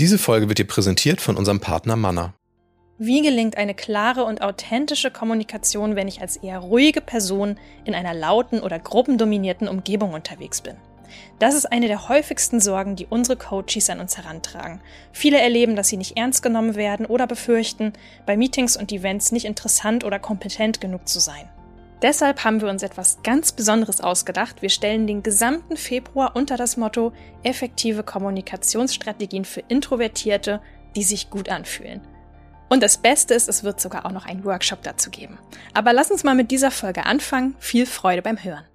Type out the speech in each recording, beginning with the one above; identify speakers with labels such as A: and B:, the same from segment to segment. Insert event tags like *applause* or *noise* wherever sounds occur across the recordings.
A: Diese Folge wird dir präsentiert von unserem Partner Manna.
B: Wie gelingt eine klare und authentische Kommunikation, wenn ich als eher ruhige Person in einer lauten oder gruppendominierten Umgebung unterwegs bin? Das ist eine der häufigsten Sorgen, die unsere Coaches an uns herantragen. Viele erleben, dass sie nicht ernst genommen werden oder befürchten, bei Meetings und Events nicht interessant oder kompetent genug zu sein. Deshalb haben wir uns etwas ganz Besonderes ausgedacht. Wir stellen den gesamten Februar unter das Motto effektive Kommunikationsstrategien für Introvertierte, die sich gut anfühlen. Und das Beste ist, es wird sogar auch noch einen Workshop dazu geben. Aber lass uns mal mit dieser Folge anfangen. Viel Freude beim Hören.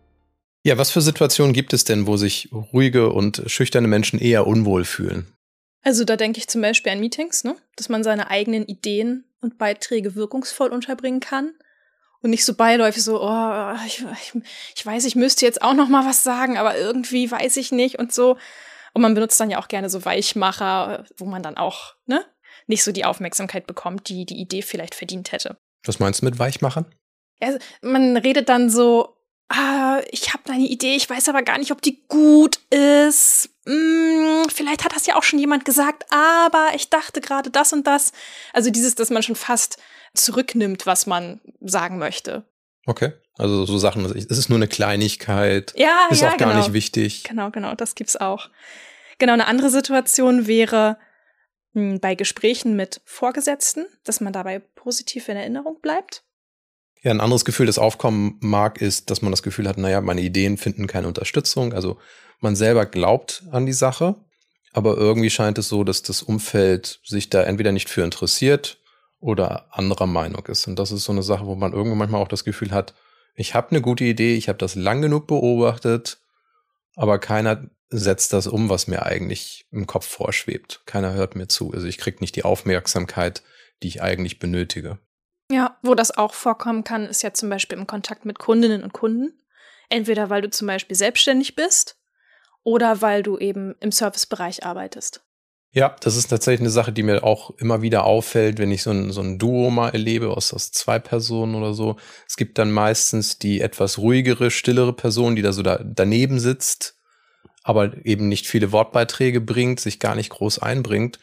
A: Ja, was für Situationen gibt es denn, wo sich ruhige und schüchterne Menschen eher unwohl fühlen?
B: Also da denke ich zum Beispiel an Meetings, ne? dass man seine eigenen Ideen und Beiträge wirkungsvoll unterbringen kann und nicht so beiläufig so, oh, ich, ich, ich weiß, ich müsste jetzt auch noch mal was sagen, aber irgendwie weiß ich nicht und so. Und man benutzt dann ja auch gerne so Weichmacher, wo man dann auch ne, nicht so die Aufmerksamkeit bekommt, die die Idee vielleicht verdient hätte.
A: Was meinst du mit Weichmachern?
B: Ja, man redet dann so, ah, ich habe eine Idee, ich weiß aber gar nicht, ob die gut ist. Hm, vielleicht hat das ja auch schon jemand gesagt, aber ich dachte gerade das und das. Also dieses, dass man schon fast zurücknimmt, was man sagen möchte.
A: Okay. Also so Sachen, es ist nur eine Kleinigkeit,
B: ja,
A: ist
B: ja,
A: auch gar
B: genau.
A: nicht wichtig.
B: Genau, genau, das gibt's auch. Genau, eine andere Situation wäre mh, hm, bei Gesprächen mit Vorgesetzten, dass man dabei positiv in Erinnerung bleibt.
A: Ja, ein anderes Gefühl, das aufkommen mag, ist, dass man das Gefühl hat, naja, meine Ideen finden keine Unterstützung. Also man selber glaubt an die Sache, aber irgendwie scheint es so, dass das Umfeld sich da entweder nicht für interessiert oder anderer Meinung ist. Und das ist so eine Sache, wo man irgendwann manchmal auch das Gefühl hat, ich habe eine gute Idee, ich habe das lang genug beobachtet, aber keiner setzt das um, was mir eigentlich im Kopf vorschwebt. Keiner hört mir zu. Also ich kriege nicht die Aufmerksamkeit, die ich eigentlich benötige.
B: Ja, wo das auch vorkommen kann, ist ja zum Beispiel im Kontakt mit Kundinnen und Kunden. Entweder weil du zum Beispiel selbstständig bist oder weil du eben im Servicebereich arbeitest.
A: Ja, das ist tatsächlich eine Sache, die mir auch immer wieder auffällt, wenn ich so ein, so ein Duo mal erlebe aus, aus zwei Personen oder so. Es gibt dann meistens die etwas ruhigere, stillere Person, die da so da, daneben sitzt, aber eben nicht viele Wortbeiträge bringt, sich gar nicht groß einbringt.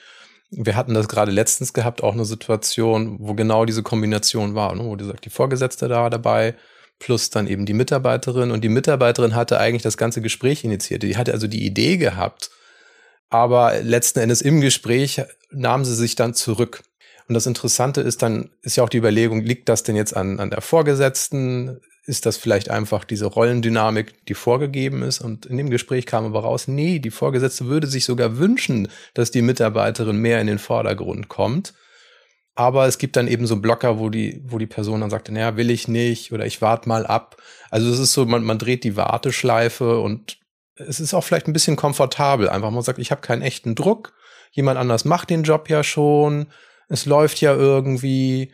A: Wir hatten das gerade letztens gehabt, auch eine Situation, wo genau diese Kombination war, ne? wo sagst, die Vorgesetzte da war dabei, plus dann eben die Mitarbeiterin und die Mitarbeiterin hatte eigentlich das ganze Gespräch initiiert. Die hatte also die Idee gehabt, aber letzten Endes im Gespräch nahmen sie sich dann zurück. Und das Interessante ist dann, ist ja auch die Überlegung, liegt das denn jetzt an, an der Vorgesetzten? Ist das vielleicht einfach diese Rollendynamik, die vorgegeben ist? Und in dem Gespräch kam aber raus, nee, die Vorgesetzte würde sich sogar wünschen, dass die Mitarbeiterin mehr in den Vordergrund kommt. Aber es gibt dann eben so Blocker, wo die, wo die Person dann sagt, naja, will ich nicht oder ich warte mal ab. Also es ist so, man, man dreht die Warteschleife und es ist auch vielleicht ein bisschen komfortabel. Einfach man sagt, ich habe keinen echten Druck. Jemand anders macht den Job ja schon. Es läuft ja irgendwie.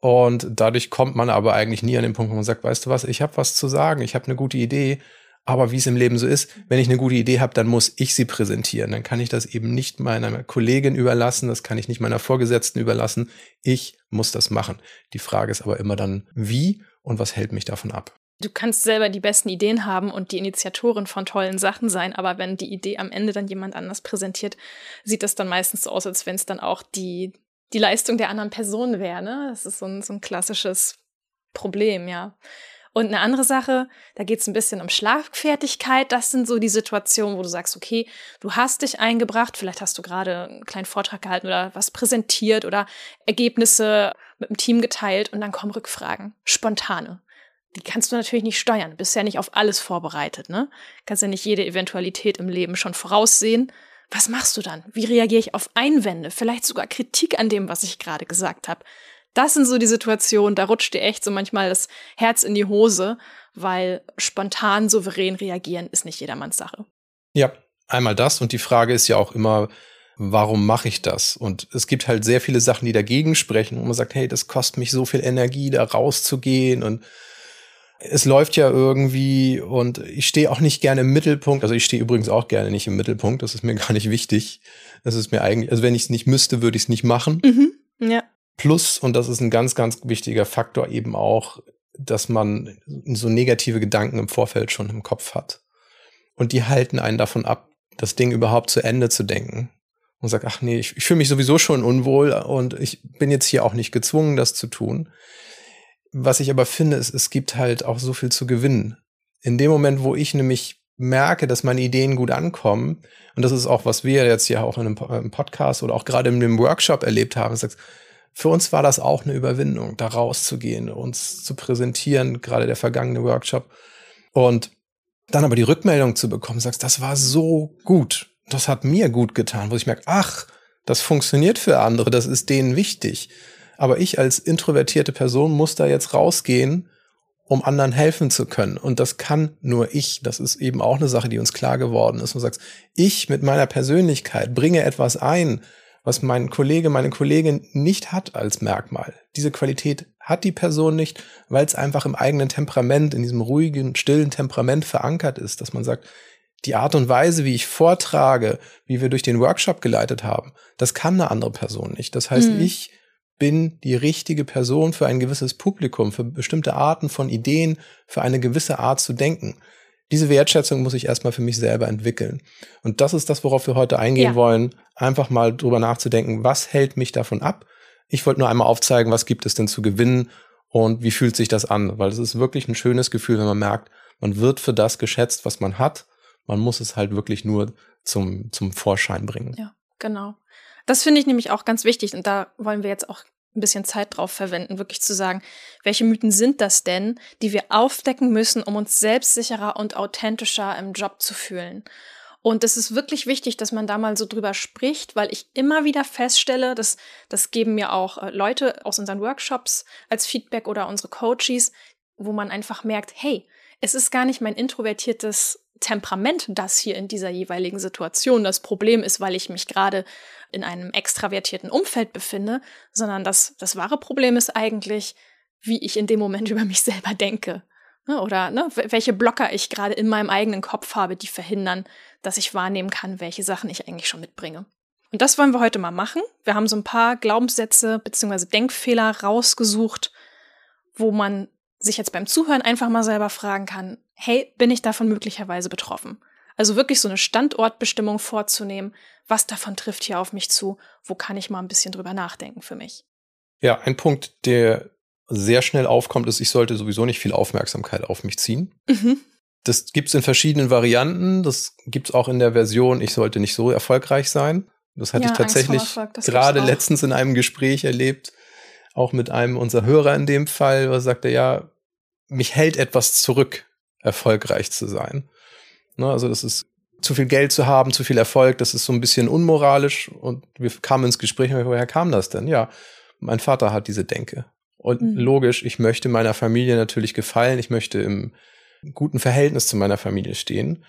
A: Und dadurch kommt man aber eigentlich nie an den Punkt, wo man sagt, weißt du was, ich habe was zu sagen, ich habe eine gute Idee. Aber wie es im Leben so ist, wenn ich eine gute Idee habe, dann muss ich sie präsentieren. Dann kann ich das eben nicht meiner Kollegin überlassen, das kann ich nicht meiner Vorgesetzten überlassen. Ich muss das machen. Die Frage ist aber immer dann, wie und was hält mich davon ab?
B: Du kannst selber die besten Ideen haben und die Initiatorin von tollen Sachen sein, aber wenn die Idee am Ende dann jemand anders präsentiert, sieht das dann meistens so aus, als wenn es dann auch die, die Leistung der anderen Person wäre. Ne? Das ist so ein, so ein klassisches Problem, ja. Und eine andere Sache, da geht es ein bisschen um Schlagfertigkeit. Das sind so die Situationen, wo du sagst, okay, du hast dich eingebracht, vielleicht hast du gerade einen kleinen Vortrag gehalten oder was präsentiert oder Ergebnisse mit dem Team geteilt und dann kommen Rückfragen, spontane die kannst du natürlich nicht steuern. Bist ja nicht auf alles vorbereitet, ne? Kannst ja nicht jede Eventualität im Leben schon voraussehen. Was machst du dann? Wie reagiere ich auf Einwände? Vielleicht sogar Kritik an dem, was ich gerade gesagt habe. Das sind so die Situationen, da rutscht dir echt so manchmal das Herz in die Hose, weil spontan souverän reagieren ist nicht jedermanns Sache.
A: Ja, einmal das und die Frage ist ja auch immer, warum mache ich das? Und es gibt halt sehr viele Sachen, die dagegen sprechen, wo man sagt, hey, das kostet mich so viel Energie, da rauszugehen und es läuft ja irgendwie und ich stehe auch nicht gerne im Mittelpunkt. Also ich stehe übrigens auch gerne nicht im Mittelpunkt. Das ist mir *laughs* gar nicht wichtig. Das ist mir eigentlich, also wenn ich es nicht müsste, würde ich es nicht machen.
B: Mhm, ja.
A: Plus, und das ist ein ganz, ganz wichtiger Faktor eben auch, dass man so negative Gedanken im Vorfeld schon im Kopf hat. Und die halten einen davon ab, das Ding überhaupt zu Ende zu denken. und sage, ach nee, ich, ich fühle mich sowieso schon unwohl und ich bin jetzt hier auch nicht gezwungen, das zu tun. Was ich aber finde, ist, es gibt halt auch so viel zu gewinnen. In dem Moment, wo ich nämlich merke, dass meine Ideen gut ankommen, und das ist auch, was wir jetzt hier auch in einem Podcast oder auch gerade in einem Workshop erlebt haben, sagst, für uns war das auch eine Überwindung, da rauszugehen, uns zu präsentieren, gerade der vergangene Workshop. Und dann aber die Rückmeldung zu bekommen, sagst, das war so gut, das hat mir gut getan, wo ich merke, ach, das funktioniert für andere, das ist denen wichtig. Aber ich als introvertierte Person muss da jetzt rausgehen, um anderen helfen zu können. Und das kann nur ich. Das ist eben auch eine Sache, die uns klar geworden ist. Du sagst, ich mit meiner Persönlichkeit bringe etwas ein, was mein Kollege, meine Kollegin nicht hat als Merkmal. Diese Qualität hat die Person nicht, weil es einfach im eigenen Temperament, in diesem ruhigen, stillen Temperament verankert ist, dass man sagt, die Art und Weise, wie ich vortrage, wie wir durch den Workshop geleitet haben, das kann eine andere Person nicht. Das heißt, mhm. ich bin die richtige Person für ein gewisses Publikum, für bestimmte Arten von Ideen, für eine gewisse Art zu denken. Diese Wertschätzung muss ich erstmal für mich selber entwickeln. Und das ist das, worauf wir heute eingehen ja. wollen. Einfach mal drüber nachzudenken, was hält mich davon ab? Ich wollte nur einmal aufzeigen, was gibt es denn zu gewinnen und wie fühlt sich das an? Weil es ist wirklich ein schönes Gefühl, wenn man merkt, man wird für das geschätzt, was man hat man muss es halt wirklich nur zum, zum Vorschein bringen.
B: Ja, genau. Das finde ich nämlich auch ganz wichtig und da wollen wir jetzt auch ein bisschen Zeit drauf verwenden, wirklich zu sagen, welche Mythen sind das denn, die wir aufdecken müssen, um uns selbstsicherer und authentischer im Job zu fühlen. Und es ist wirklich wichtig, dass man da mal so drüber spricht, weil ich immer wieder feststelle, dass das geben mir auch äh, Leute aus unseren Workshops als Feedback oder unsere Coaches, wo man einfach merkt, hey, es ist gar nicht mein introvertiertes Temperament das hier in dieser jeweiligen Situation das Problem ist, weil ich mich gerade in einem extravertierten Umfeld befinde, sondern das, das wahre Problem ist eigentlich, wie ich in dem Moment *laughs* über mich selber denke. Ne, oder ne, welche Blocker ich gerade in meinem eigenen Kopf habe, die verhindern, dass ich wahrnehmen kann, welche Sachen ich eigentlich schon mitbringe. Und das wollen wir heute mal machen. Wir haben so ein paar Glaubenssätze bzw. Denkfehler rausgesucht, wo man sich jetzt beim Zuhören einfach mal selber fragen kann, hey, bin ich davon möglicherweise betroffen? Also wirklich so eine Standortbestimmung vorzunehmen, was davon trifft hier auf mich zu, wo kann ich mal ein bisschen drüber nachdenken für mich.
A: Ja, ein Punkt, der sehr schnell aufkommt, ist, ich sollte sowieso nicht viel Aufmerksamkeit auf mich ziehen. Mhm. Das gibt's in verschiedenen Varianten. Das gibt's auch in der Version, ich sollte nicht so erfolgreich sein. Das hatte ja, ich tatsächlich gerade letztens in einem Gespräch erlebt, auch mit einem unserer Hörer in dem Fall, wo er sagte, ja, mich hält etwas zurück, erfolgreich zu sein. Ne, also das ist zu viel Geld zu haben, zu viel Erfolg, das ist so ein bisschen unmoralisch. Und wir kamen ins Gespräch, woher kam das denn? Ja, mein Vater hat diese Denke. Und mhm. logisch, ich möchte meiner Familie natürlich gefallen, ich möchte im guten Verhältnis zu meiner Familie stehen.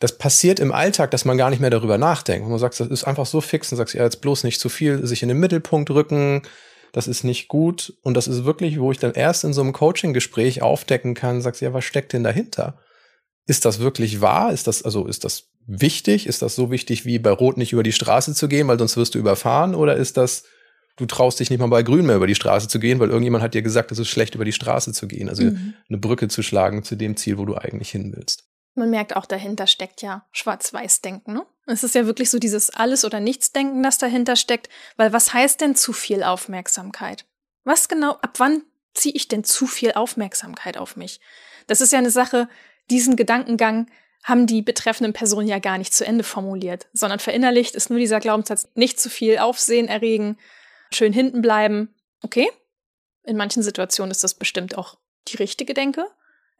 A: Das passiert im Alltag, dass man gar nicht mehr darüber nachdenkt. Man sagt, das ist einfach so fix und sagt, ja, jetzt bloß nicht zu viel sich in den Mittelpunkt rücken, das ist nicht gut. Und das ist wirklich, wo ich dann erst in so einem Coaching-Gespräch aufdecken kann, sagst, ja, was steckt denn dahinter? Ist das wirklich wahr? Ist das, also ist das wichtig? Ist das so wichtig, wie bei Rot nicht über die Straße zu gehen, weil sonst wirst du überfahren? Oder ist das, du traust dich nicht mal bei Grün mehr über die Straße zu gehen, weil irgendjemand hat dir gesagt, es ist schlecht, über die Straße zu gehen. Also mhm. eine Brücke zu schlagen zu dem Ziel, wo du eigentlich hin willst.
B: Man merkt auch, dahinter steckt ja Schwarz-Weiß-Denken. Ne? Es ist ja wirklich so dieses Alles- oder Nichts-Denken, das dahinter steckt. Weil was heißt denn zu viel Aufmerksamkeit? Was genau, ab wann ziehe ich denn zu viel Aufmerksamkeit auf mich? Das ist ja eine Sache, diesen Gedankengang haben die betreffenden Personen ja gar nicht zu Ende formuliert, sondern verinnerlicht ist nur dieser Glaubenssatz, nicht zu viel Aufsehen erregen, schön hinten bleiben. Okay, in manchen Situationen ist das bestimmt auch die richtige Denke,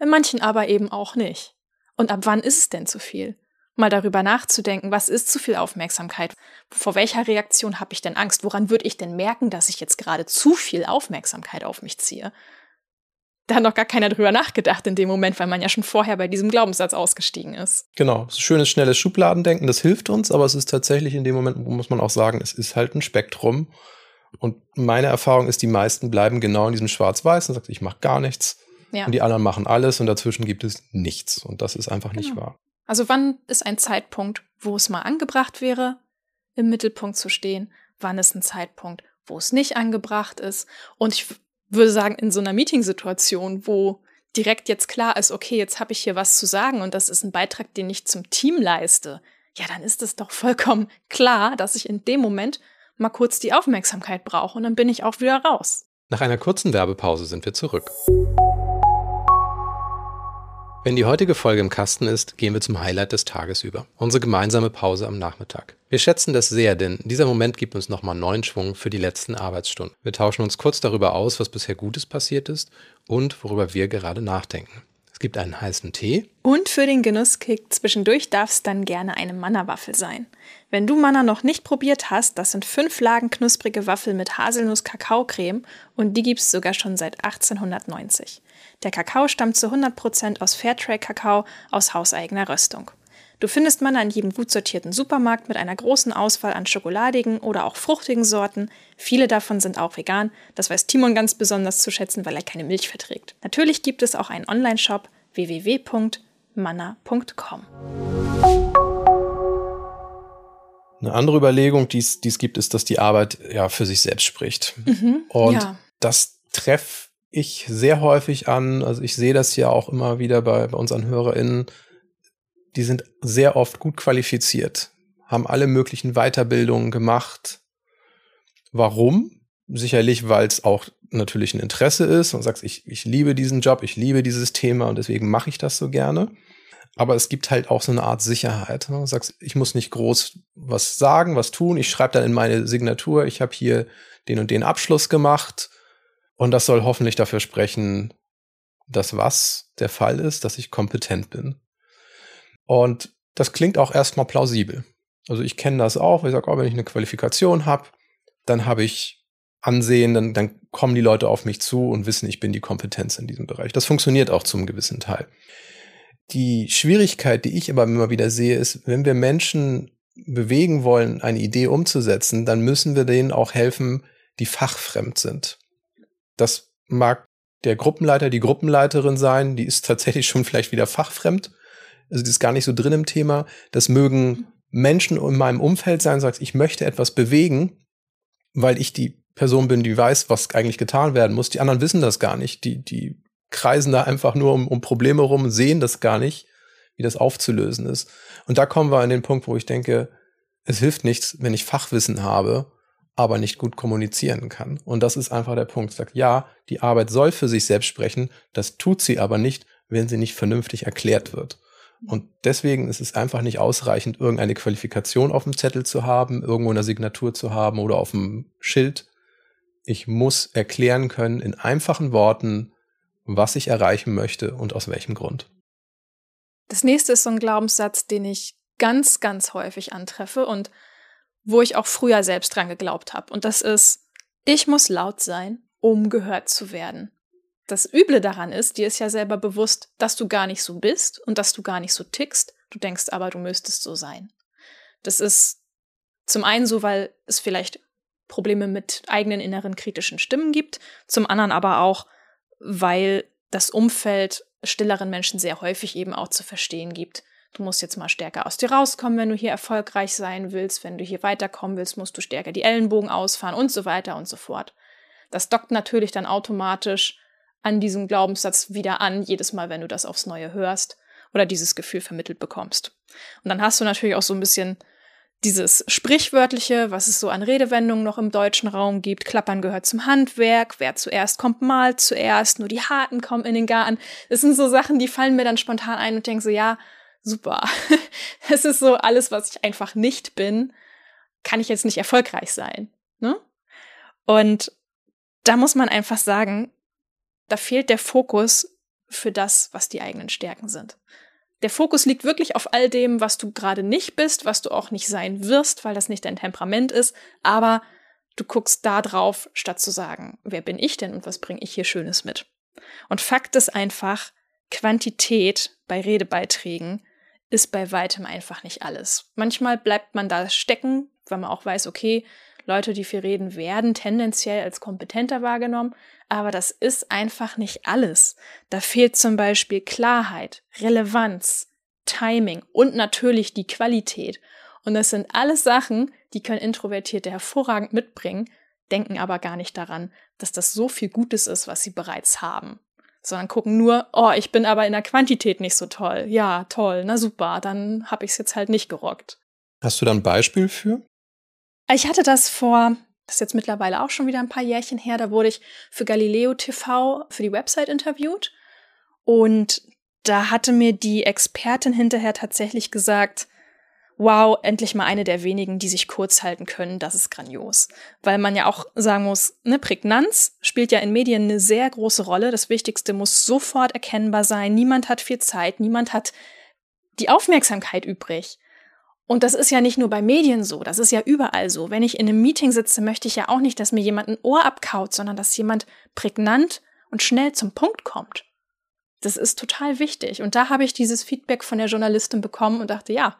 B: in manchen aber eben auch nicht. Und ab wann ist es denn zu viel? Mal darüber nachzudenken, was ist zu viel Aufmerksamkeit? Vor welcher Reaktion habe ich denn Angst? Woran würde ich denn merken, dass ich jetzt gerade zu viel Aufmerksamkeit auf mich ziehe? Da hat noch gar keiner drüber nachgedacht in dem Moment, weil man ja schon vorher bei diesem Glaubenssatz ausgestiegen ist.
A: Genau, schönes, schnelles Schubladendenken, das hilft uns, aber es ist tatsächlich in dem Moment, muss man auch sagen, es ist halt ein Spektrum. Und meine Erfahrung ist, die meisten bleiben genau in diesem Schwarz-Weiß und sagen, ich mache gar nichts. Ja. Und die anderen machen alles und dazwischen gibt es nichts. Und das ist einfach genau. nicht wahr.
B: Also wann ist ein Zeitpunkt, wo es mal angebracht wäre, im Mittelpunkt zu stehen? Wann ist ein Zeitpunkt, wo es nicht angebracht ist? Und ich würde sagen, in so einer Meetingsituation, wo direkt jetzt klar ist, okay, jetzt habe ich hier was zu sagen und das ist ein Beitrag, den ich zum Team leiste. ja, dann ist es doch vollkommen klar, dass ich in dem Moment mal kurz die Aufmerksamkeit brauche und dann bin ich auch wieder raus.
A: Nach einer kurzen Werbepause sind wir zurück. Wenn die heutige Folge im Kasten ist, gehen wir zum Highlight des Tages über. Unsere gemeinsame Pause am Nachmittag. Wir schätzen das sehr, denn dieser Moment gibt uns nochmal neuen Schwung für die letzten Arbeitsstunden. Wir tauschen uns kurz darüber aus, was bisher Gutes passiert ist und worüber wir gerade nachdenken. Es gibt einen heißen Tee.
B: Und für den Genusskick zwischendurch darf es dann gerne eine Manna-Waffel sein. Wenn du Manna noch nicht probiert hast, das sind fünf Lagen knusprige Waffel mit Haselnuss-Kakaocreme und die gibt's sogar schon seit 1890. Der Kakao stammt zu 100% aus Fairtrade-Kakao aus hauseigener Röstung. Du findest Manna in jedem gut sortierten Supermarkt mit einer großen Auswahl an schokoladigen oder auch fruchtigen Sorten. Viele davon sind auch vegan. Das weiß Timon ganz besonders zu schätzen, weil er keine Milch verträgt. Natürlich gibt es auch einen Online-Shop www.manna.com.
A: Eine andere Überlegung, die es gibt, ist, dass die Arbeit ja für sich selbst spricht. Mhm, Und ja. das treffe ich sehr häufig an, also ich sehe das ja auch immer wieder bei, bei unseren HörerInnen, die sind sehr oft gut qualifiziert, haben alle möglichen Weiterbildungen gemacht. Warum? Sicherlich, weil es auch natürlich ein Interesse ist und sagst, ich, ich liebe diesen Job, ich liebe dieses Thema und deswegen mache ich das so gerne. Aber es gibt halt auch so eine Art Sicherheit. Ne? Du sagst, ich muss nicht groß was sagen, was tun. Ich schreibe dann in meine Signatur, ich habe hier den und den Abschluss gemacht und das soll hoffentlich dafür sprechen, dass was der Fall ist, dass ich kompetent bin. Und das klingt auch erstmal plausibel. Also ich kenne das auch, ich sage, oh, wenn ich eine Qualifikation habe, dann habe ich Ansehen, dann, dann kommen die Leute auf mich zu und wissen, ich bin die Kompetenz in diesem Bereich. Das funktioniert auch zum gewissen Teil. Die Schwierigkeit, die ich aber immer wieder sehe, ist, wenn wir Menschen bewegen wollen, eine Idee umzusetzen, dann müssen wir denen auch helfen, die fachfremd sind. Das mag der Gruppenleiter, die Gruppenleiterin sein, die ist tatsächlich schon vielleicht wieder fachfremd. Also die ist gar nicht so drin im Thema. Das mögen Menschen in meinem Umfeld sein, sagst, ich möchte etwas bewegen, weil ich die Person bin, die weiß, was eigentlich getan werden muss. Die anderen wissen das gar nicht. Die, die kreisen da einfach nur um, um Probleme rum, sehen das gar nicht, wie das aufzulösen ist. Und da kommen wir an den Punkt, wo ich denke, es hilft nichts, wenn ich Fachwissen habe aber nicht gut kommunizieren kann. Und das ist einfach der Punkt. Sagt, ja, die Arbeit soll für sich selbst sprechen, das tut sie aber nicht, wenn sie nicht vernünftig erklärt wird. Und deswegen ist es einfach nicht ausreichend, irgendeine Qualifikation auf dem Zettel zu haben, irgendwo in der Signatur zu haben oder auf dem Schild. Ich muss erklären können in einfachen Worten, was ich erreichen möchte und aus welchem Grund.
B: Das nächste ist so ein Glaubenssatz, den ich ganz, ganz häufig antreffe und wo ich auch früher selbst dran geglaubt habe. Und das ist, ich muss laut sein, um gehört zu werden. Das Üble daran ist, dir ist ja selber bewusst, dass du gar nicht so bist und dass du gar nicht so tickst. Du denkst aber, du müsstest so sein. Das ist zum einen so, weil es vielleicht Probleme mit eigenen inneren kritischen Stimmen gibt, zum anderen aber auch, weil das Umfeld stilleren Menschen sehr häufig eben auch zu verstehen gibt, Du musst jetzt mal stärker aus dir rauskommen, wenn du hier erfolgreich sein willst. Wenn du hier weiterkommen willst, musst du stärker die Ellenbogen ausfahren und so weiter und so fort. Das dockt natürlich dann automatisch an diesem Glaubenssatz wieder an, jedes Mal, wenn du das aufs Neue hörst oder dieses Gefühl vermittelt bekommst. Und dann hast du natürlich auch so ein bisschen dieses Sprichwörtliche, was es so an Redewendungen noch im deutschen Raum gibt. Klappern gehört zum Handwerk. Wer zuerst kommt, malt zuerst. Nur die Harten kommen in den Garten. Das sind so Sachen, die fallen mir dann spontan ein und denke so, ja, super. *laughs* Das ist so alles, was ich einfach nicht bin, kann ich jetzt nicht erfolgreich sein. Ne? Und da muss man einfach sagen, da fehlt der Fokus für das, was die eigenen Stärken sind. Der Fokus liegt wirklich auf all dem, was du gerade nicht bist, was du auch nicht sein wirst, weil das nicht dein Temperament ist, aber du guckst da drauf, statt zu sagen, wer bin ich denn und was bringe ich hier Schönes mit. Und Fakt ist einfach, Quantität bei Redebeiträgen ist bei weitem einfach nicht alles. Manchmal bleibt man da stecken, weil man auch weiß, okay, Leute, die viel reden, werden tendenziell als kompetenter wahrgenommen, aber das ist einfach nicht alles. Da fehlt zum Beispiel Klarheit, Relevanz, Timing und natürlich die Qualität. Und das sind alles Sachen, die können Introvertierte hervorragend mitbringen, denken aber gar nicht daran, dass das so viel Gutes ist, was sie bereits haben sondern gucken nur, oh, ich bin aber in der Quantität nicht so toll. Ja, toll, na super, dann habe ich es jetzt halt nicht gerockt.
A: Hast du da ein Beispiel für?
B: Ich hatte das vor, das ist jetzt mittlerweile auch schon wieder ein paar Jährchen her, da wurde ich für Galileo TV für die Website interviewt. Und da hatte mir die Expertin hinterher tatsächlich gesagt, wow, endlich mal eine der wenigen, die sich kurz halten können, das ist grandios. Weil man ja auch sagen muss, ne, Prägnanz spielt ja in Medien eine sehr große Rolle. Das Wichtigste muss sofort erkennbar sein. Niemand hat viel Zeit, niemand hat die Aufmerksamkeit übrig. Und das ist ja nicht nur bei Medien so, das ist ja überall so. Wenn ich in einem Meeting sitze, möchte ich ja auch nicht, dass mir jemand ein Ohr abkaut, sondern dass jemand prägnant und schnell zum Punkt kommt. Das ist total wichtig. Und da habe ich dieses Feedback von der Journalistin bekommen und dachte, ja,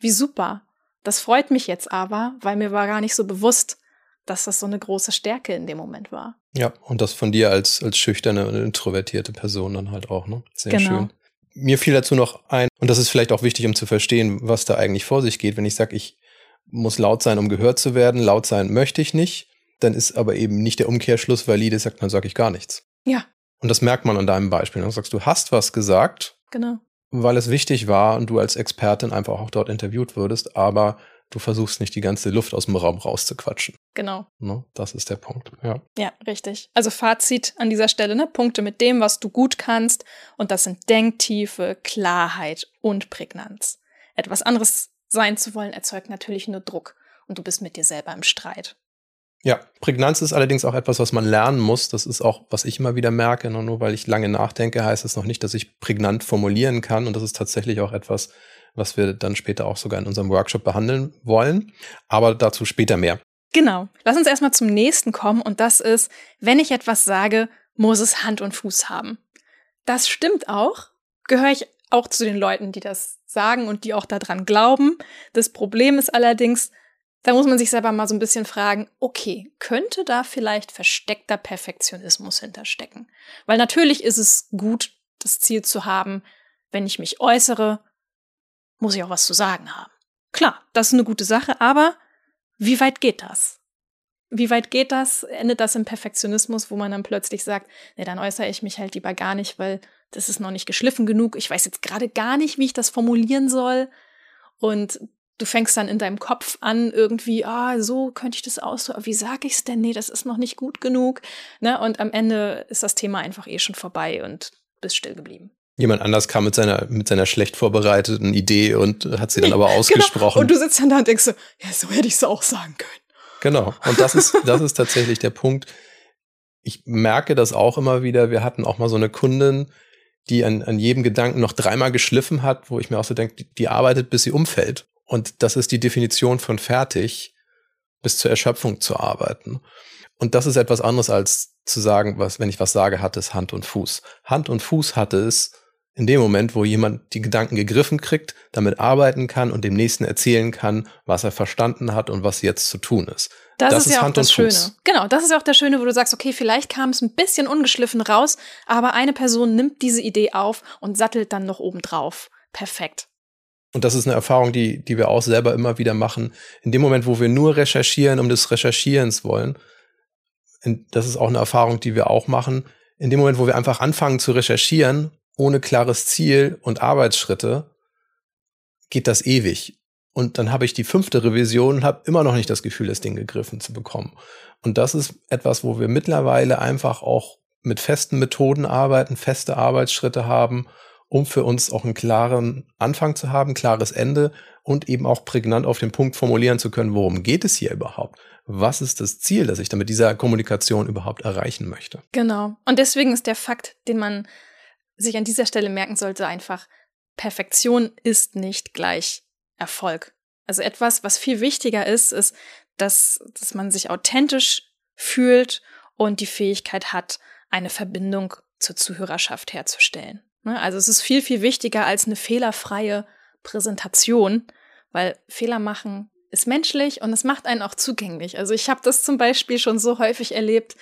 B: wie super. Das freut mich jetzt aber, weil mir war gar nicht so bewusst, dass das so eine große Stärke in dem Moment war.
A: Ja, und das von dir als, als schüchterne und introvertierte Person dann halt auch, ne? Sehr genau. schön. Mir fiel dazu noch ein, und das ist vielleicht auch wichtig, um zu verstehen, was da eigentlich vor sich geht. Wenn ich sage, ich muss laut sein, um gehört zu werden, laut sein möchte ich nicht, dann ist aber eben nicht der Umkehrschluss valide, sagt, dann sage ich gar nichts.
B: Ja.
A: Und das merkt man an deinem Beispiel. Du sagst, du hast was gesagt.
B: Genau
A: weil es wichtig war und du als Expertin einfach auch dort interviewt würdest, aber du versuchst nicht die ganze Luft aus dem Raum rauszuquatschen.
B: Genau.
A: Ne? Das ist der Punkt. Ja.
B: ja, richtig. Also Fazit an dieser Stelle, ne? Punkte mit dem, was du gut kannst. Und das sind Denktiefe, Klarheit und Prägnanz. Etwas anderes sein zu wollen, erzeugt natürlich nur Druck. Und du bist mit dir selber im Streit.
A: Ja, Prägnanz ist allerdings auch etwas, was man lernen muss. Das ist auch, was ich immer wieder merke. Nur weil ich lange nachdenke, heißt es noch nicht, dass ich prägnant formulieren kann. Und das ist tatsächlich auch etwas, was wir dann später auch sogar in unserem Workshop behandeln wollen. Aber dazu später mehr.
B: Genau. Lass uns erstmal zum nächsten kommen. Und das ist, wenn ich etwas sage, muss es Hand und Fuß haben. Das stimmt auch. Gehöre ich auch zu den Leuten, die das sagen und die auch daran glauben. Das Problem ist allerdings, da muss man sich selber mal so ein bisschen fragen, okay, könnte da vielleicht versteckter Perfektionismus hinterstecken? Weil natürlich ist es gut, das Ziel zu haben, wenn ich mich äußere, muss ich auch was zu sagen haben. Klar, das ist eine gute Sache, aber wie weit geht das? Wie weit geht das? Endet das im Perfektionismus, wo man dann plötzlich sagt, nee, dann äußere ich mich halt lieber gar nicht, weil das ist noch nicht geschliffen genug. Ich weiß jetzt gerade gar nicht, wie ich das formulieren soll. Und du fängst dann in deinem Kopf an, irgendwie, ah, so könnte ich das ausdrücken, wie sage ich es denn? Nee, das ist noch nicht gut genug. Ne? Und am Ende ist das Thema einfach eh schon vorbei und bist still geblieben.
A: Jemand anders kam mit seiner, mit seiner schlecht vorbereiteten Idee und hat sie dann aber genau. ausgesprochen. Genau.
B: Und du sitzt dann da und denkst so, ja, so hätte ich es auch sagen können.
A: Genau. Und das ist, das ist tatsächlich der Punkt. Ich merke das auch immer wieder. Wir hatten auch mal so eine Kundin, die an, an jedem Gedanken noch dreimal geschliffen hat, wo ich mir auch so denke, die, die arbeitet, bis sie umfällt. Und das ist die Definition von fertig, bis zur Erschöpfung zu arbeiten. Und das ist etwas anderes als zu sagen, was, wenn ich was sage, hat es Hand und Fuß. Hand und Fuß hatte es in dem Moment, wo jemand die Gedanken gegriffen kriegt, damit arbeiten kann und dem Nächsten erzählen kann, was er verstanden hat und was jetzt zu tun ist.
B: Das, das ist, ist ja Hand auch das Schöne. Genau, das ist ja auch das Schöne, wo du sagst, okay, vielleicht kam es ein bisschen ungeschliffen raus, aber eine Person nimmt diese Idee auf und sattelt dann noch oben drauf. Perfekt.
A: Und das ist eine Erfahrung, die, die wir auch selber immer wieder machen. In dem Moment, wo wir nur recherchieren, um des Recherchierens wollen, das ist auch eine Erfahrung, die wir auch machen. In dem Moment, wo wir einfach anfangen zu recherchieren, ohne klares Ziel und Arbeitsschritte, geht das ewig. Und dann habe ich die fünfte Revision und habe immer noch nicht das Gefühl, das Ding gegriffen zu bekommen. Und das ist etwas, wo wir mittlerweile einfach auch mit festen Methoden arbeiten, feste Arbeitsschritte haben um für uns auch einen klaren Anfang zu haben, klares Ende und eben auch prägnant auf den Punkt formulieren zu können, worum geht es hier überhaupt? Was ist das Ziel, das ich damit dieser Kommunikation überhaupt erreichen möchte?
B: Genau. Und deswegen ist der Fakt, den man sich an dieser Stelle merken sollte, einfach, Perfektion ist nicht gleich Erfolg. Also etwas, was viel wichtiger ist, ist, dass, dass man sich authentisch fühlt und die Fähigkeit hat, eine Verbindung zur Zuhörerschaft herzustellen. Ne? Also es ist viel, viel wichtiger als eine fehlerfreie Präsentation, weil Fehler machen ist menschlich und es macht einen auch zugänglich. Also ich habe das zum Beispiel schon so häufig erlebt,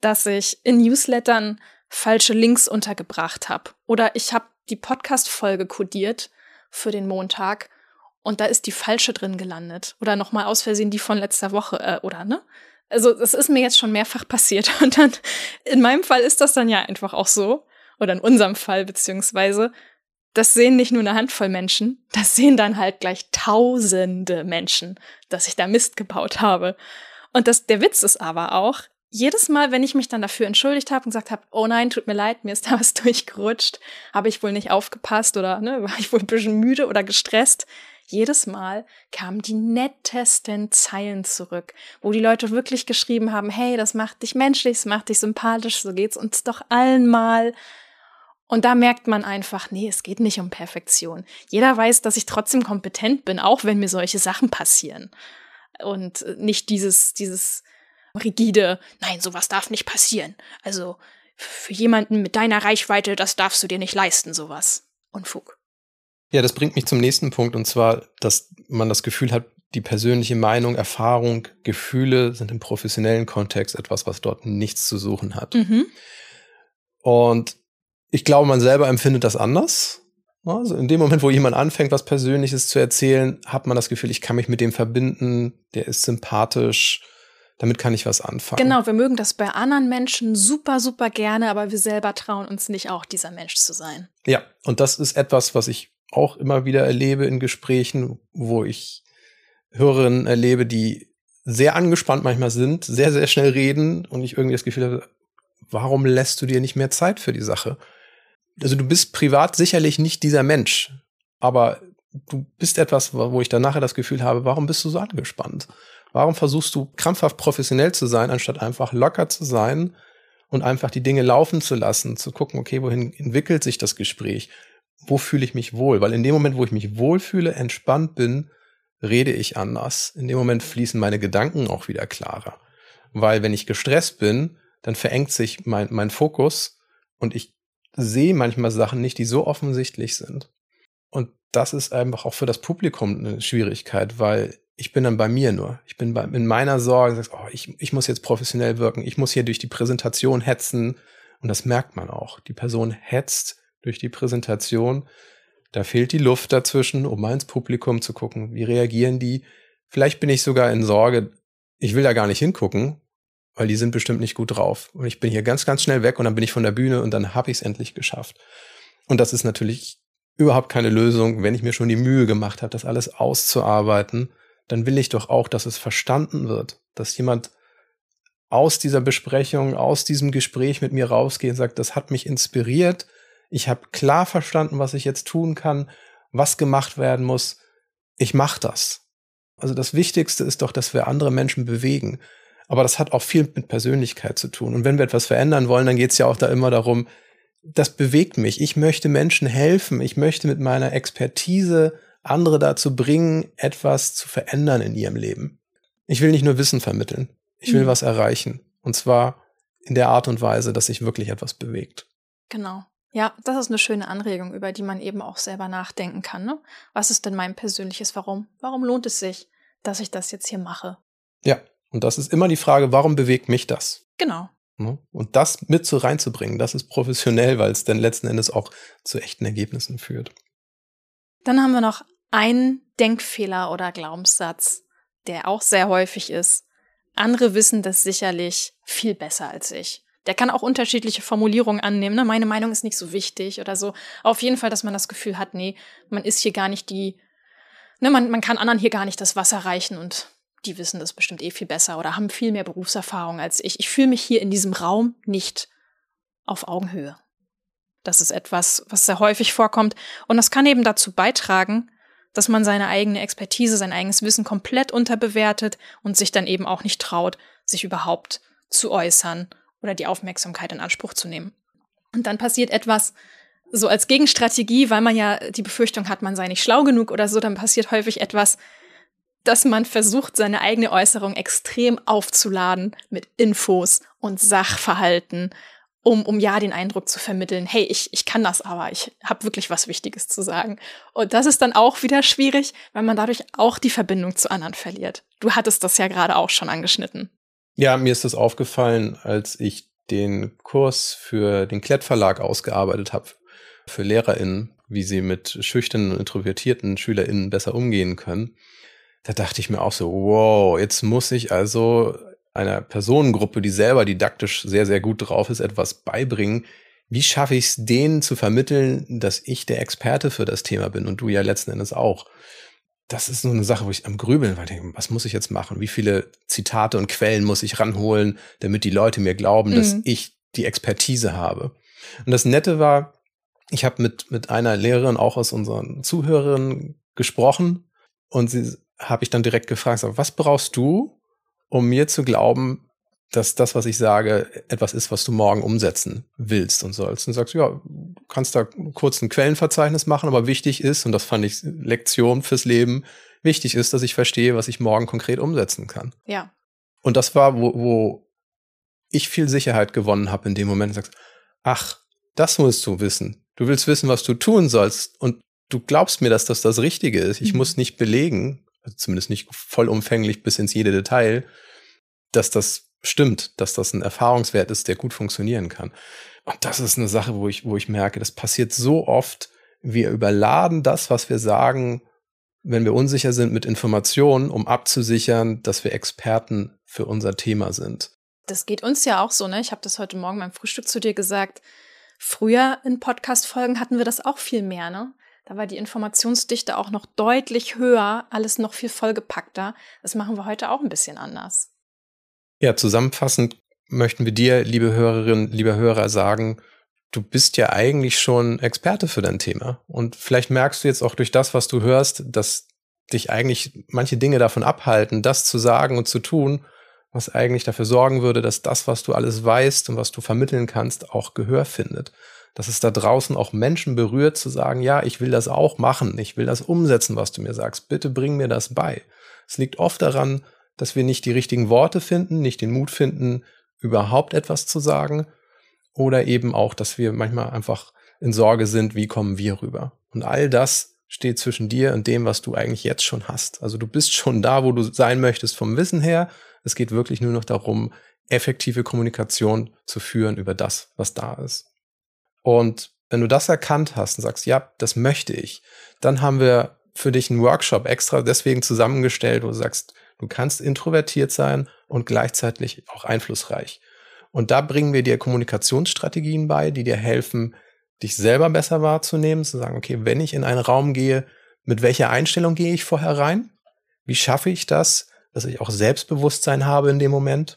B: dass ich in Newslettern falsche Links untergebracht habe. Oder ich habe die Podcast-Folge kodiert für den Montag und da ist die falsche drin gelandet. Oder nochmal aus Versehen die von letzter Woche, äh, oder ne? Also das ist mir jetzt schon mehrfach passiert. *laughs* Und dann, in meinem Fall ist das dann ja einfach auch so oder in unserem Fall beziehungsweise, das sehen nicht nur eine Handvoll Menschen, das sehen dann halt gleich tausende Menschen, dass ich da Mist gebaut habe. Und das, der Witz ist aber auch, jedes Mal, wenn ich mich dann dafür entschuldigt habe und gesagt habe, oh nein, tut mir leid, mir ist da *laughs* was durchgerutscht, habe ich wohl nicht aufgepasst oder ne, *laughs* war ich wohl ein bisschen müde oder gestresst, jedes Mal kamen die nettesten Zeilen zurück, wo die Leute wirklich geschrieben haben, hey, das macht dich menschlich, das macht dich sympathisch, so geht's uns doch allen mal. Und da merkt man einfach, nee, es geht nicht um Perfektion. Jeder weiß, dass ich trotzdem kompetent bin, auch wenn mir solche Sachen passieren. Und nicht dieses, dieses rigide, nein, sowas darf nicht passieren. Also für jemanden mit deiner Reichweite, das darfst du dir nicht leisten, sowas. Unfug.
A: Ja, das bringt mich zum nächsten Punkt und zwar, dass man das Gefühl hat, die persönliche Meinung, Erfahrung, Gefühle sind im professionellen Kontext etwas, was dort nichts zu suchen hat. Mhm. Und ich glaube, man selber empfindet das anders. Also in dem Moment, wo jemand anfängt, was Persönliches zu erzählen, hat man das Gefühl, ich kann mich mit dem verbinden, der ist sympathisch, damit kann ich was anfangen.
B: Genau, wir mögen das bei anderen Menschen super, super gerne, aber wir selber trauen uns nicht auch dieser Mensch zu sein.
A: Ja, und das ist etwas, was ich auch immer wieder erlebe in Gesprächen, wo ich Hörerinnen erlebe, die sehr angespannt manchmal sind, sehr, sehr schnell reden und ich irgendwie das Gefühl habe, warum lässt du dir nicht mehr Zeit für die Sache? Also du bist privat sicherlich nicht dieser Mensch, aber du bist etwas, wo ich dann nachher das Gefühl habe, warum bist du so angespannt? Warum versuchst du krampfhaft professionell zu sein, anstatt einfach locker zu sein und einfach die Dinge laufen zu lassen, zu gucken, okay, wohin entwickelt sich das Gespräch? wo fühle ich mich wohl? Weil in dem Moment, wo ich mich wohlfühle, entspannt bin, rede ich anders. In dem Moment fließen meine Gedanken auch wieder klarer. Weil wenn ich gestresst bin, dann verengt sich mein, mein Fokus und ich sehe manchmal Sachen nicht, die so offensichtlich sind. Und das ist einfach auch für das Publikum eine Schwierigkeit, weil ich bin dann bei mir nur. Ich bin bei, in meiner Sorge, sagst, oh, ich, ich muss jetzt professionell wirken, ich muss hier durch die Präsentation hetzen. Und das merkt man auch. Die Person hetzt durch die Präsentation. Da fehlt die Luft dazwischen, um mal ins Publikum zu gucken. Wie reagieren die? Vielleicht bin ich sogar in Sorge, ich will da gar nicht hingucken, weil die sind bestimmt nicht gut drauf. Und ich bin hier ganz, ganz schnell weg und dann bin ich von der Bühne und dann habe ich es endlich geschafft. Und das ist natürlich überhaupt keine Lösung. Wenn ich mir schon die Mühe gemacht habe, das alles auszuarbeiten, dann will ich doch auch, dass es verstanden wird, dass jemand aus dieser Besprechung, aus diesem Gespräch mit mir rausgeht und sagt, das hat mich inspiriert, ich habe klar verstanden, was ich jetzt tun kann, was gemacht werden muss. Ich mache das. Also das Wichtigste ist doch, dass wir andere Menschen bewegen. Aber das hat auch viel mit Persönlichkeit zu tun. Und wenn wir etwas verändern wollen, dann geht es ja auch da immer darum, das bewegt mich. Ich möchte Menschen helfen. Ich möchte mit meiner Expertise andere dazu bringen, etwas zu verändern in ihrem Leben. Ich will nicht nur Wissen vermitteln. Ich will mhm. was erreichen. Und zwar in der Art und Weise, dass sich wirklich etwas bewegt.
B: Genau. Ja, das ist eine schöne Anregung, über die man eben auch selber nachdenken kann. Ne? Was ist denn mein persönliches Warum? Warum lohnt es sich, dass ich das jetzt hier mache?
A: Ja, und das ist immer die Frage, warum bewegt mich das?
B: Genau.
A: Ne? Und das mit so reinzubringen, das ist professionell, weil es dann letzten Endes auch zu echten Ergebnissen führt.
B: Dann haben wir noch einen Denkfehler oder Glaubenssatz, der auch sehr häufig ist. Andere wissen das sicherlich viel besser als ich. Der kann auch unterschiedliche Formulierungen annehmen. Ne? Meine Meinung ist nicht so wichtig oder so. Auf jeden Fall, dass man das Gefühl hat, nee, man ist hier gar nicht die, ne, man, man kann anderen hier gar nicht das Wasser reichen und die wissen das bestimmt eh viel besser oder haben viel mehr Berufserfahrung als ich. Ich fühle mich hier in diesem Raum nicht auf Augenhöhe. Das ist etwas, was sehr häufig vorkommt. Und das kann eben dazu beitragen, dass man seine eigene Expertise, sein eigenes Wissen komplett unterbewertet und sich dann eben auch nicht traut, sich überhaupt zu äußern oder die Aufmerksamkeit in Anspruch zu nehmen. Und dann passiert etwas, so als Gegenstrategie, weil man ja die Befürchtung hat, man sei nicht schlau genug oder so, dann passiert häufig etwas, dass man versucht, seine eigene Äußerung extrem aufzuladen mit Infos und Sachverhalten, um, um ja den Eindruck zu vermitteln, hey, ich, ich kann das aber, ich habe wirklich was Wichtiges zu sagen. Und das ist dann auch wieder schwierig, weil man dadurch auch die Verbindung zu anderen verliert. Du hattest das ja gerade auch schon angeschnitten.
A: Ja, mir ist das aufgefallen, als ich den Kurs für den Klettverlag ausgearbeitet habe, für LehrerInnen, wie sie mit schüchternen und introvertierten SchülerInnen besser umgehen können. Da dachte ich mir auch so, wow, jetzt muss ich also einer Personengruppe, die selber didaktisch sehr, sehr gut drauf ist, etwas beibringen, wie schaffe ich es, denen zu vermitteln, dass ich der Experte für das Thema bin und du ja letzten Endes auch. Das ist so eine Sache, wo ich am Grübeln war, denke, was muss ich jetzt machen? Wie viele Zitate und Quellen muss ich ranholen, damit die Leute mir glauben, mhm. dass ich die Expertise habe? Und das Nette war, ich habe mit, mit einer Lehrerin auch aus unseren Zuhörerinnen gesprochen und sie habe ich dann direkt gefragt, was brauchst du, um mir zu glauben, dass das, was ich sage, etwas ist, was du morgen umsetzen willst und sollst. Und sagst, ja, du kannst da kurz ein Quellenverzeichnis machen, aber wichtig ist, und das fand ich Lektion fürs Leben, wichtig ist, dass ich verstehe, was ich morgen konkret umsetzen kann.
B: Ja.
A: Und das war, wo, wo ich viel Sicherheit gewonnen habe in dem Moment. Sagst, ach, das musst du wissen. Du willst wissen, was du tun sollst. Und du glaubst mir, dass das das Richtige ist. Ich mhm. muss nicht belegen, also zumindest nicht vollumfänglich bis ins jede Detail, dass das stimmt, dass das ein Erfahrungswert ist, der gut funktionieren kann. Und das ist eine Sache, wo ich, wo ich merke, das passiert so oft. Wir überladen das, was wir sagen, wenn wir unsicher sind mit Informationen, um abzusichern, dass wir Experten für unser Thema sind.
B: Das geht uns ja auch so, ne? Ich habe das heute Morgen beim Frühstück zu dir gesagt. Früher in Podcast-Folgen hatten wir das auch viel mehr, ne? Da war die Informationsdichte auch noch deutlich höher, alles noch viel vollgepackter. Das machen wir heute auch ein bisschen anders.
A: Ja, zusammenfassend möchten wir dir, liebe Hörerinnen, lieber Hörer, sagen, du bist ja eigentlich schon Experte für dein Thema. Und vielleicht merkst du jetzt auch durch das, was du hörst, dass dich eigentlich manche Dinge davon abhalten, das zu sagen und zu tun, was eigentlich dafür sorgen würde, dass das, was du alles weißt und was du vermitteln kannst, auch Gehör findet. Dass es da draußen auch Menschen berührt, zu sagen, ja, ich will das auch machen, ich will das umsetzen, was du mir sagst, bitte bring mir das bei. Es liegt oft daran, dass wir nicht die richtigen Worte finden, nicht den Mut finden, überhaupt etwas zu sagen. Oder eben auch, dass wir manchmal einfach in Sorge sind, wie kommen wir rüber. Und all das steht zwischen dir und dem, was du eigentlich jetzt schon hast. Also du bist schon da, wo du sein möchtest vom Wissen her. Es geht wirklich nur noch darum, effektive Kommunikation zu führen über das, was da ist. Und wenn du das erkannt hast und sagst, ja, das möchte ich, dann haben wir für dich einen Workshop extra deswegen zusammengestellt, wo du sagst, Du kannst introvertiert sein und gleichzeitig auch einflussreich. Und da bringen wir dir Kommunikationsstrategien bei, die dir helfen, dich selber besser wahrzunehmen, zu sagen, okay, wenn ich in einen Raum gehe, mit welcher Einstellung gehe ich vorher rein? Wie schaffe ich das, dass ich auch Selbstbewusstsein habe in dem Moment?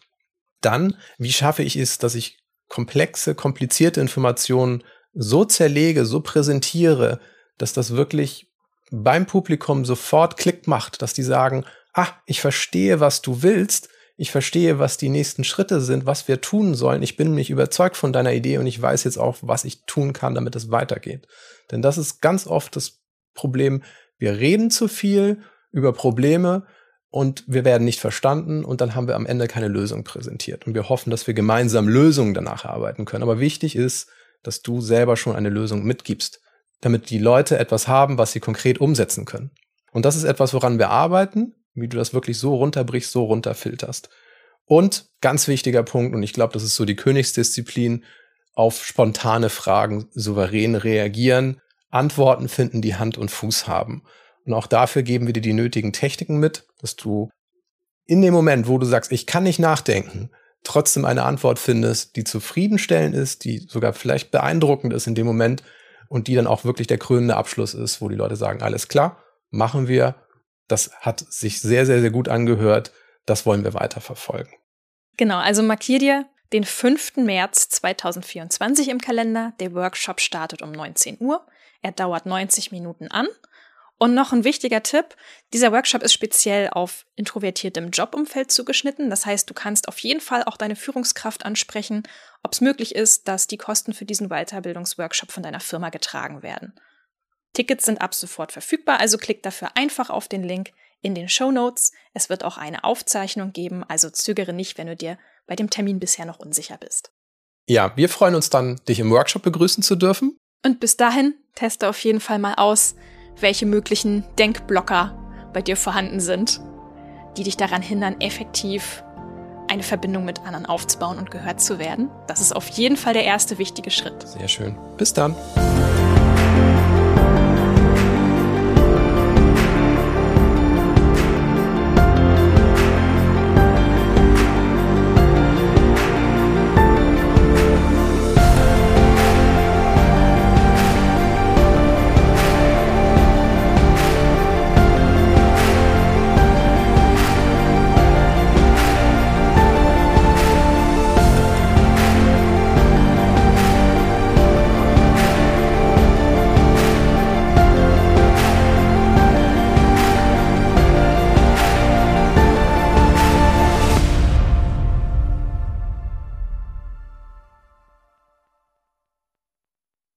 A: Dann, wie schaffe ich es, dass ich komplexe, komplizierte Informationen so zerlege, so präsentiere, dass das wirklich beim Publikum sofort Klick macht, dass die sagen, ah, ich verstehe, was du willst, ich verstehe, was die nächsten Schritte sind, was wir tun sollen. Ich bin nämlich überzeugt von deiner Idee und ich weiß jetzt auch, was ich tun kann, damit es weitergeht. Denn das ist ganz oft das Problem. Wir reden zu viel über Probleme und wir werden nicht verstanden und dann haben wir am Ende keine Lösung präsentiert. Und wir hoffen, dass wir gemeinsam Lösungen danach erarbeiten können. Aber wichtig ist, dass du selber schon eine Lösung mitgibst, damit die Leute etwas haben, was sie konkret umsetzen können. Und das ist etwas, woran wir arbeiten wie du das wirklich so runterbrichst, so runterfilterst. Und ganz wichtiger Punkt, und ich glaube, das ist so die Königsdisziplin, auf spontane Fragen souverän reagieren, Antworten finden, die Hand und Fuß haben. Und auch dafür geben wir dir die nötigen Techniken mit, dass du in dem Moment, wo du sagst, ich kann nicht nachdenken, trotzdem eine Antwort findest, die zufriedenstellend ist, die sogar vielleicht beeindruckend ist in dem Moment und die dann auch wirklich der krönende Abschluss ist, wo die Leute sagen, alles klar, machen wir das hat sich sehr, sehr, sehr gut angehört. Das wollen wir weiter verfolgen.
B: Genau, also markier dir den 5. März 2024 im Kalender. Der Workshop startet um 19 Uhr. Er dauert 90 Minuten an. Und noch ein wichtiger Tipp, dieser Workshop ist speziell auf introvertiertem Jobumfeld zugeschnitten. Das heißt, du kannst auf jeden Fall auch deine Führungskraft ansprechen, ob es möglich ist, dass die Kosten für diesen Weiterbildungsworkshop von deiner Firma getragen werden. Tickets sind ab sofort verfügbar, also klick dafür einfach auf den Link in den Show Notes. Es wird auch eine Aufzeichnung geben, also zögere nicht, wenn du dir bei dem Termin bisher noch unsicher bist.
A: Ja, wir freuen uns dann, dich im Workshop begrüßen zu dürfen.
B: Und bis dahin teste auf jeden Fall mal aus, welche möglichen Denkblocker bei dir vorhanden sind, die dich daran hindern, effektiv eine Verbindung mit anderen aufzubauen und gehört zu werden. Das ist auf jeden Fall der erste wichtige Schritt.
A: Sehr schön. Bis dann.